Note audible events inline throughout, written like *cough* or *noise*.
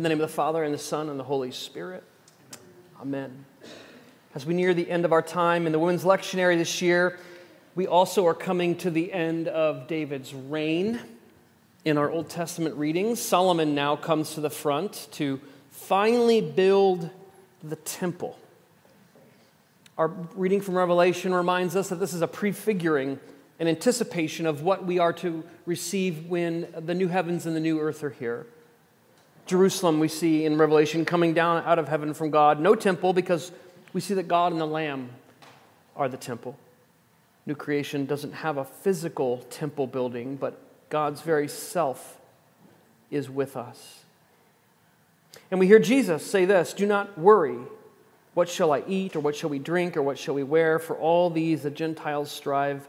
In the name of the Father, and the Son, and the Holy Spirit. Amen. As we near the end of our time in the Women's Lectionary this year, we also are coming to the end of David's reign in our Old Testament readings. Solomon now comes to the front to finally build the temple. Our reading from Revelation reminds us that this is a prefiguring, an anticipation of what we are to receive when the new heavens and the new earth are here. Jerusalem, we see in Revelation, coming down out of heaven from God. No temple, because we see that God and the Lamb are the temple. New creation doesn't have a physical temple building, but God's very self is with us. And we hear Jesus say this Do not worry. What shall I eat, or what shall we drink, or what shall we wear? For all these the Gentiles strive.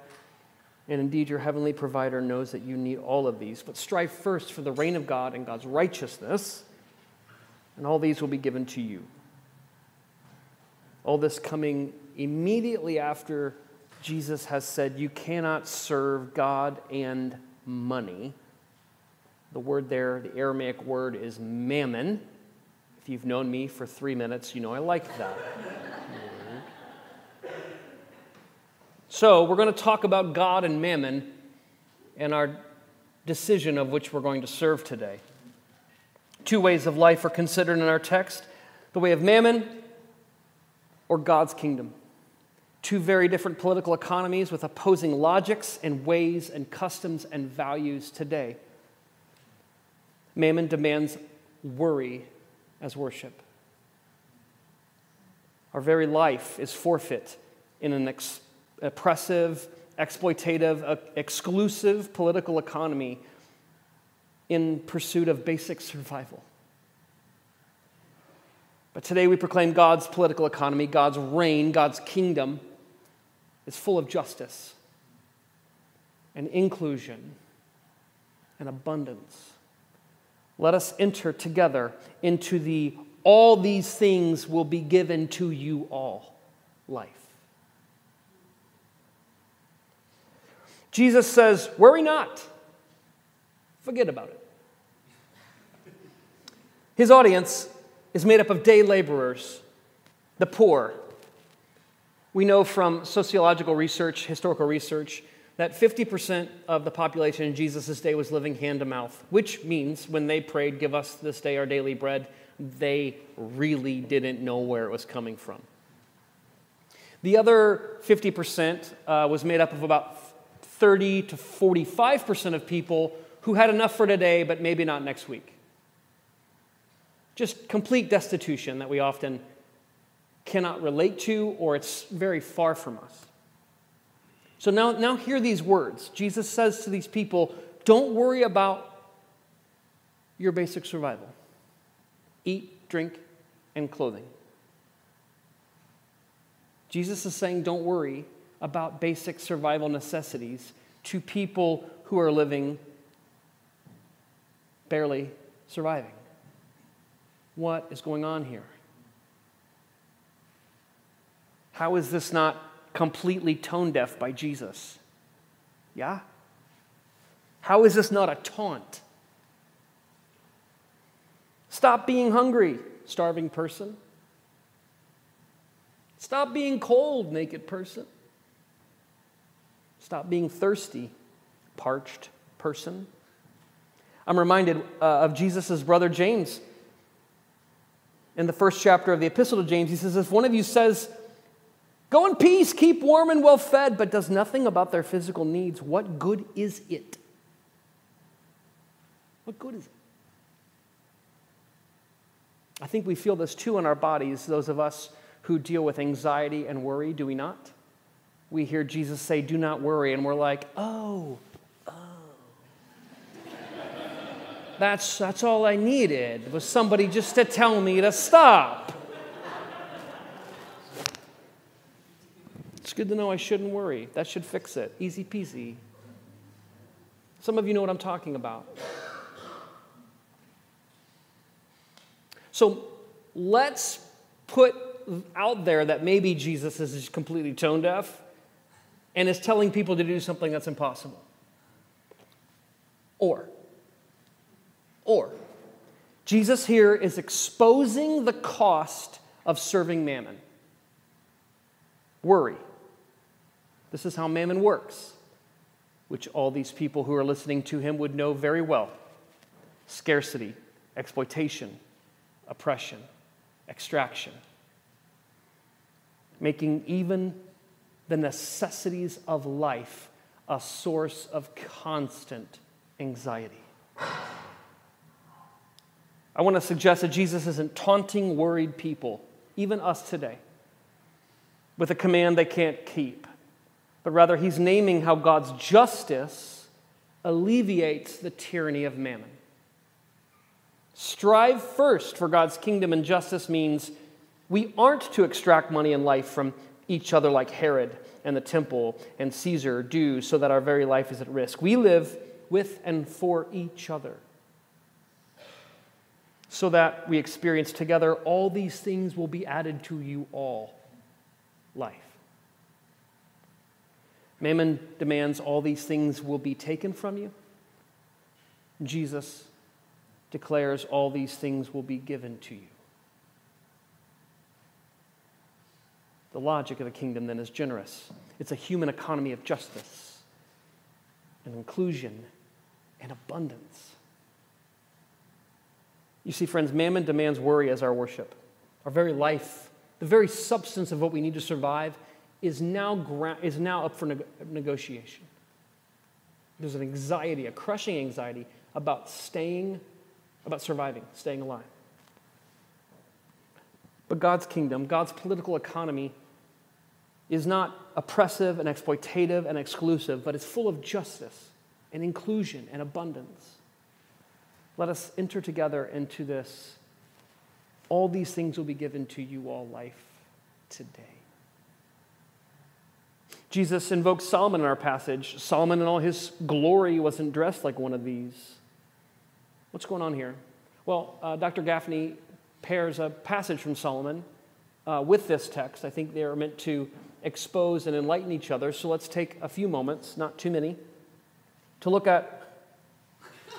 And indeed, your heavenly provider knows that you need all of these. But strive first for the reign of God and God's righteousness, and all these will be given to you. All this coming immediately after Jesus has said, You cannot serve God and money. The word there, the Aramaic word, is mammon. If you've known me for three minutes, you know I like that. So, we're going to talk about God and mammon and our decision of which we're going to serve today. Two ways of life are considered in our text the way of mammon or God's kingdom. Two very different political economies with opposing logics and ways and customs and values today. Mammon demands worry as worship. Our very life is forfeit in an ex- oppressive, exploitative, uh, exclusive political economy in pursuit of basic survival. But today we proclaim God's political economy, God's reign, God's kingdom is full of justice and inclusion and abundance. Let us enter together into the all these things will be given to you all life. Jesus says, Worry not, forget about it. His audience is made up of day laborers, the poor. We know from sociological research, historical research, that 50% of the population in Jesus' day was living hand to mouth, which means when they prayed, Give us this day our daily bread, they really didn't know where it was coming from. The other 50% uh, was made up of about 30 to 45% of people who had enough for today, but maybe not next week. Just complete destitution that we often cannot relate to, or it's very far from us. So now, now hear these words. Jesus says to these people, don't worry about your basic survival. Eat, drink, and clothing. Jesus is saying, don't worry about basic survival necessities to people who are living barely surviving. What is going on here? How is this not completely tone deaf by Jesus? Yeah? How is this not a taunt? Stop being hungry, starving person. Stop being cold, naked person. Stop being thirsty, parched person. I'm reminded uh, of Jesus' brother James. In the first chapter of the Epistle to James, he says, If one of you says, Go in peace, keep warm and well fed, but does nothing about their physical needs. What good is it? What good is it? I think we feel this too in our bodies, those of us who deal with anxiety and worry, do we not? We hear Jesus say, Do not worry, and we're like, Oh, oh. that's, that's all I needed was somebody just to tell me to stop. It's good to know I shouldn't worry. That should fix it. Easy peasy. Some of you know what I'm talking about. So let's put out there that maybe Jesus is completely tone deaf and is telling people to do something that's impossible. Or, or, Jesus here is exposing the cost of serving mammon. Worry. This is how mammon works, which all these people who are listening to him would know very well scarcity, exploitation, oppression, extraction, making even the necessities of life a source of constant anxiety. I want to suggest that Jesus isn't taunting worried people, even us today, with a command they can't keep, but rather he's naming how God's justice alleviates the tyranny of mammon. Strive first for God's kingdom and justice means we aren't to extract money and life from each other like Herod and the temple and Caesar do so that our very life is at risk. We live with and for each other so that we experience together all these things will be added to you all life. Mammon demands all these things will be taken from you. Jesus declares all these things will be given to you. The logic of the kingdom then is generous. It's a human economy of justice and inclusion and abundance. You see, friends, mammon demands worry as our worship. Our very life, the very substance of what we need to survive, is now, gra- is now up for neg- negotiation. There's an anxiety, a crushing anxiety about staying, about surviving, staying alive. But God's kingdom, God's political economy, is not oppressive and exploitative and exclusive, but it's full of justice and inclusion and abundance. Let us enter together into this. All these things will be given to you all life today. Jesus invokes Solomon in our passage. Solomon, in all his glory, wasn't dressed like one of these. What's going on here? Well, uh, Dr. Gafney pairs a passage from Solomon uh, with this text. I think they are meant to expose and enlighten each other. So let's take a few moments, not too many, to look at.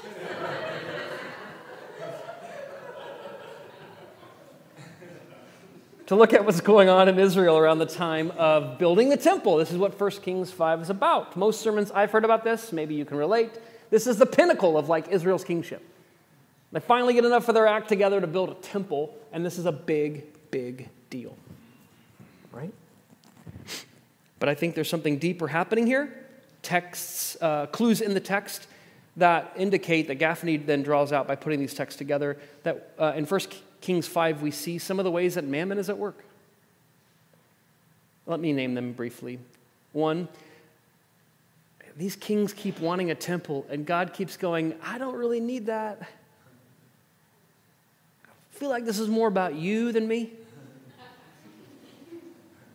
*laughs* to look at what's going on in Israel around the time of building the temple. This is what 1 Kings 5 is about. Most sermons I've heard about this, maybe you can relate. This is the pinnacle of like Israel's kingship. They finally get enough for their act together to build a temple, and this is a big, big deal. Right? But I think there's something deeper happening here. Texts, uh, clues in the text that indicate that Gafney then draws out by putting these texts together that uh, in 1 Kings 5 we see some of the ways that mammon is at work. Let me name them briefly. One, these kings keep wanting a temple, and God keeps going, I don't really need that. I feel like this is more about you than me.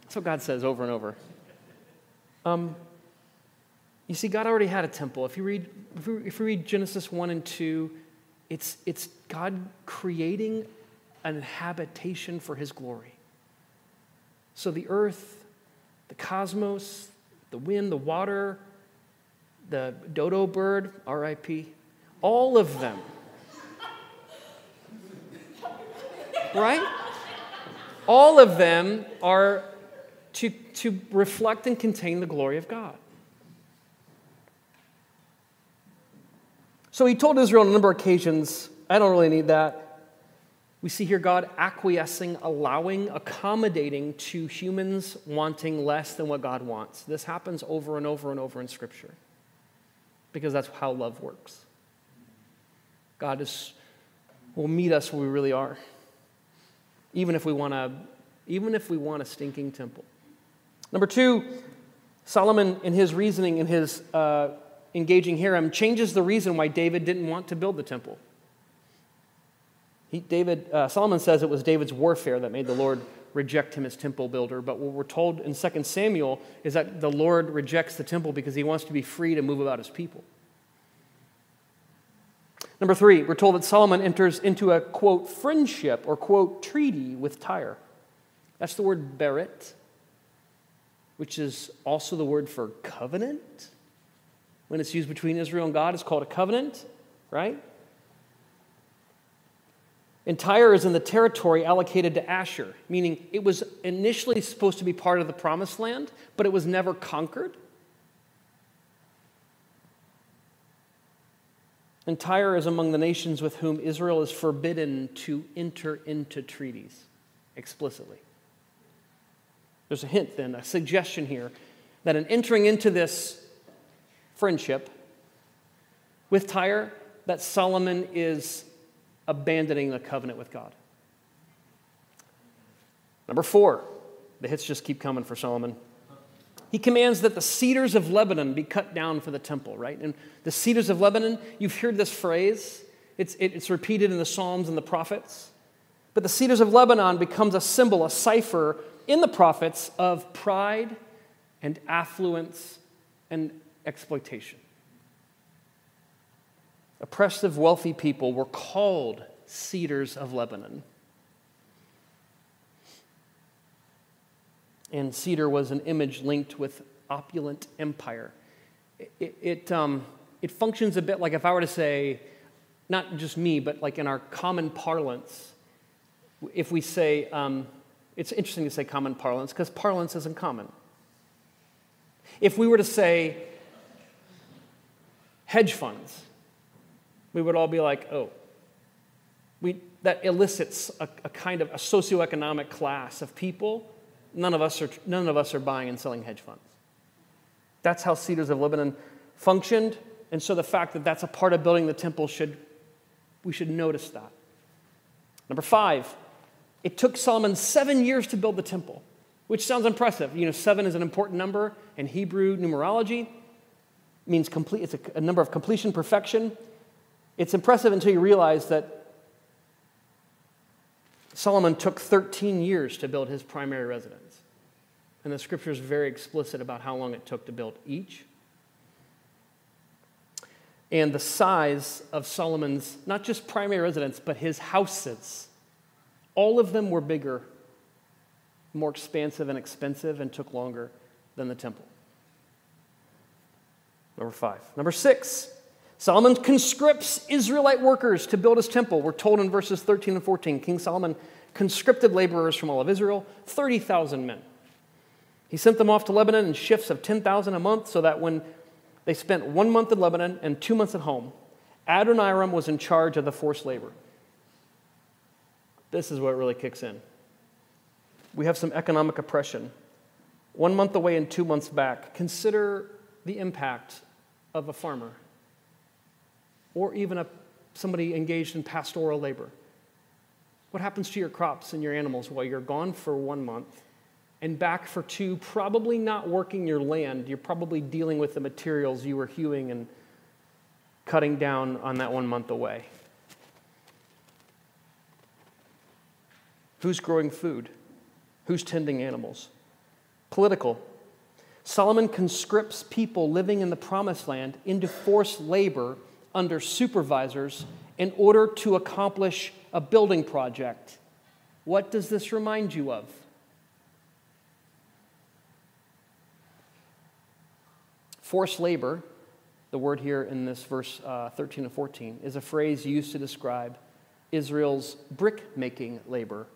That's what God says over and over. Um, you see, God already had a temple. If you read, if you, read Genesis 1 and 2, it's, it's God creating an habitation for his glory. So the earth, the cosmos, the wind, the water, the dodo bird, RIP, all of them. right? All of them are to, to reflect and contain the glory of God. So he told Israel on a number of occasions, I don't really need that. We see here God acquiescing, allowing, accommodating to humans wanting less than what God wants. This happens over and over and over in Scripture because that's how love works. God is, will meet us where we really are, even if we want to, even if we want a stinking temple. Number two, Solomon, in his reasoning, in his uh, engaging Hiram, changes the reason why David didn't want to build the temple. He, David, uh, Solomon says it was David's warfare that made the Lord reject him as temple builder. But what we're told in 2 Samuel is that the Lord rejects the temple because he wants to be free to move about his people. Number three, we're told that Solomon enters into a quote friendship or quote treaty with Tyre. That's the word berit which is also the word for covenant. When it's used between Israel and God, it's called a covenant, right? And Tyre is in the territory allocated to Asher, meaning it was initially supposed to be part of the promised land, but it was never conquered. And Tyre is among the nations with whom Israel is forbidden to enter into treaties explicitly. There's a hint then, a suggestion here, that in entering into this friendship with Tyre, that Solomon is abandoning the covenant with God. Number four, the hits just keep coming for Solomon. He commands that the cedars of Lebanon be cut down for the temple, right? And the cedars of Lebanon, you've heard this phrase. It's, it's repeated in the Psalms and the prophets. But the cedars of Lebanon becomes a symbol, a cipher in the prophets of pride and affluence and exploitation. Oppressive, wealthy people were called cedars of Lebanon. And cedar was an image linked with opulent empire. It, it, um, it functions a bit like if I were to say, not just me, but like in our common parlance, if we say, um, it's interesting to say common parlance because parlance isn't common. If we were to say hedge funds, we would all be like, oh, we, that elicits a, a kind of a socioeconomic class of people. None of, us are, none of us are buying and selling hedge funds. That's how Cedars of Lebanon functioned. And so the fact that that's a part of building the temple should, we should notice that. Number five, it took Solomon seven years to build the temple, which sounds impressive. You know, seven is an important number in Hebrew numerology. It means complete, it's a, a number of completion, perfection. It's impressive until you realize that Solomon took 13 years to build his primary residence. And the scripture is very explicit about how long it took to build each. And the size of Solomon's, not just primary residence, but his houses, all of them were bigger, more expansive and expensive, and took longer than the temple. Number five. Number six, Solomon conscripts Israelite workers to build his temple. We're told in verses 13 and 14 King Solomon conscripted laborers from all of Israel, 30,000 men. He sent them off to Lebanon in shifts of 10,000 a month so that when they spent one month in Lebanon and two months at home, Adoniram was in charge of the forced labor. This is what really kicks in. We have some economic oppression. One month away and two months back. Consider the impact of a farmer or even a, somebody engaged in pastoral labor. What happens to your crops and your animals while you're gone for one month and back for two, probably not working your land? You're probably dealing with the materials you were hewing and cutting down on that one month away. Who's growing food? Who's tending animals? Political. Solomon conscripts people living in the promised land into forced labor under supervisors in order to accomplish a building project. What does this remind you of? Forced labor, the word here in this verse uh, 13 and 14, is a phrase used to describe Israel's brick making labor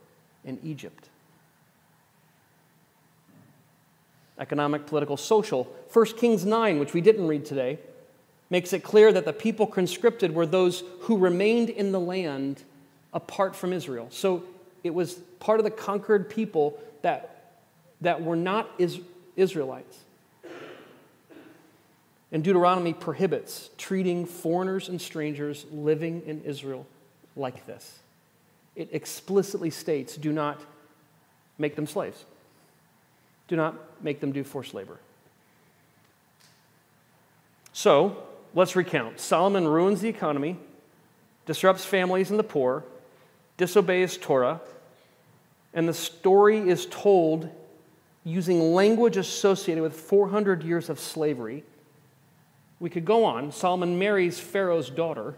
in Egypt. Economic, political, social. 1 Kings 9, which we didn't read today, makes it clear that the people conscripted were those who remained in the land apart from Israel. So it was part of the conquered people that, that were not is, Israelites. And Deuteronomy prohibits treating foreigners and strangers living in Israel like this. It explicitly states do not make them slaves, do not make them do forced labor. So, let's recount. Solomon ruins the economy, disrupts families and the poor, disobeys Torah, and the story is told using language associated with 400 years of slavery. We could go on. Solomon marries Pharaoh's daughter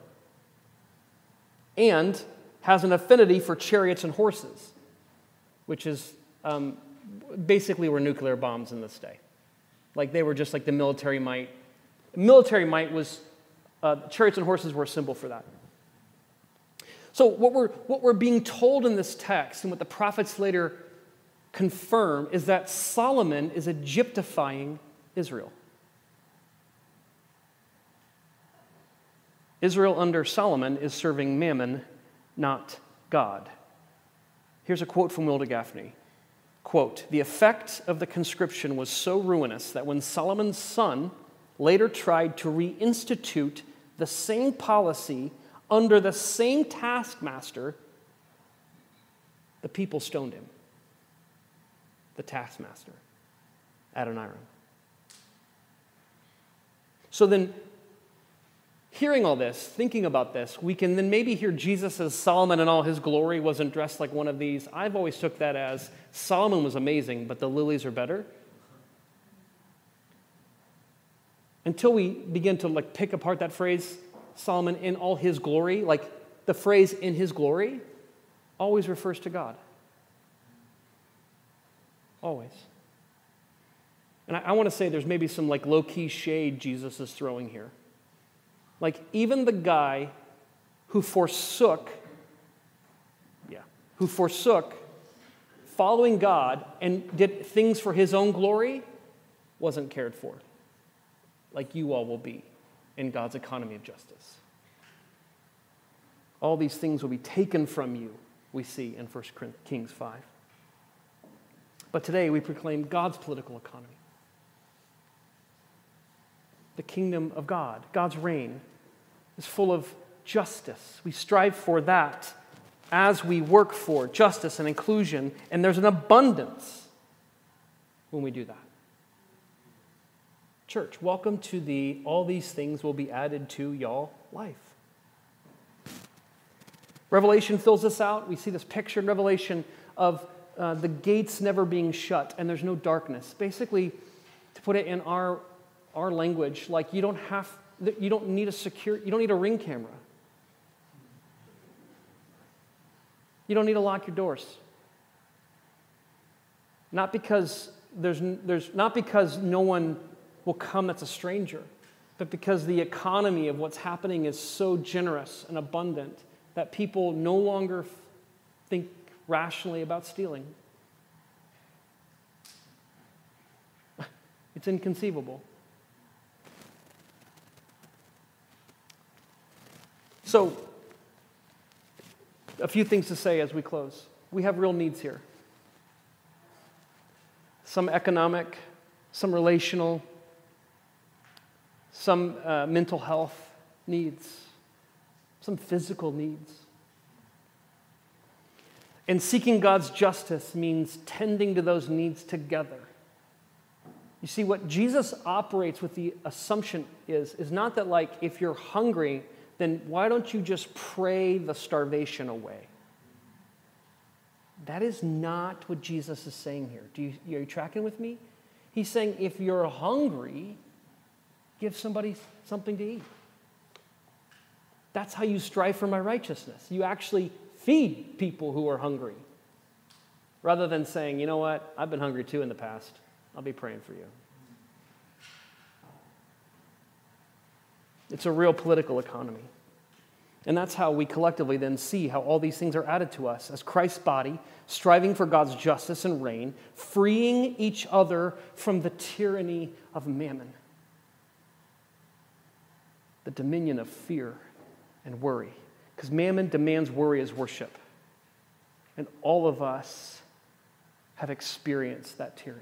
and has an affinity for chariots and horses, which is um, basically were nuclear bombs in this day. Like they were just like the military might Military might was, uh, chariots and horses were a symbol for that. So, what we're, what we're being told in this text and what the prophets later confirm is that Solomon is Egyptifying Israel. Israel under Solomon is serving mammon, not God. Here's a quote from Wilda Gafney. Quote, the effect of the conscription was so ruinous that when Solomon's son later tried to reinstitute the same policy under the same taskmaster, the people stoned him. The taskmaster, Adoniram. So then, hearing all this, thinking about this, we can then maybe hear Jesus as Solomon in all his glory wasn't dressed like one of these. I've always took that as Solomon was amazing, but the lilies are better. Until we begin to like pick apart that phrase, Solomon in all his glory, like the phrase in his glory always refers to God. Always. And I, I want to say there's maybe some like low key shade Jesus is throwing here. Like, even the guy who forsook, yeah, who forsook following God and did things for his own glory wasn't cared for, like you all will be in God's economy of justice. All these things will be taken from you, we see in 1 Kings 5. But today we proclaim God's political economy the kingdom of God. God's reign is full of justice. We strive for that as we work for justice and inclusion, and there's an abundance when we do that. Church, welcome to the all these things will be added to y'all life. Revelation fills us out. We see this picture in Revelation of uh, the gates never being shut and there's no darkness. Basically, to put it in our our language, like you don't have, you don't need a secure, you don't need a ring camera. You don't need to lock your doors. Not because there's, there's not because no one will come that's a stranger, but because the economy of what's happening is so generous and abundant that people no longer think rationally about stealing. *laughs* It's inconceivable. So, a few things to say as we close. We have real needs here some economic, some relational, some uh, mental health needs, some physical needs. And seeking God's justice means tending to those needs together. You see, what Jesus operates with the assumption is, is not that, like, if you're hungry, then why don't you just pray the starvation away? That is not what Jesus is saying here. Do you, are you tracking with me? He's saying if you're hungry, give somebody something to eat. That's how you strive for my righteousness. You actually feed people who are hungry rather than saying, you know what, I've been hungry too in the past. I'll be praying for you. It's a real political economy. And that's how we collectively then see how all these things are added to us as Christ's body, striving for God's justice and reign, freeing each other from the tyranny of mammon, the dominion of fear and worry. Because mammon demands worry as worship. And all of us have experienced that tyranny.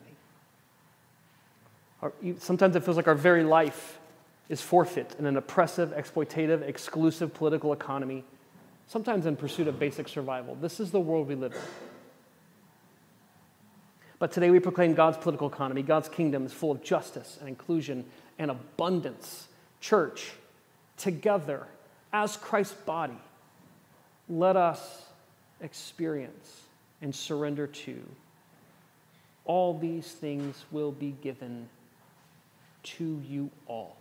sometimes it feels like our very life is forfeit in an oppressive, exploitative, exclusive political economy, sometimes in pursuit of basic survival. This is the world we live in. But today we proclaim God's political economy. God's kingdom is full of justice and inclusion and abundance. Church, together, as Christ's body, let us experience and surrender to. All these things will be given to you all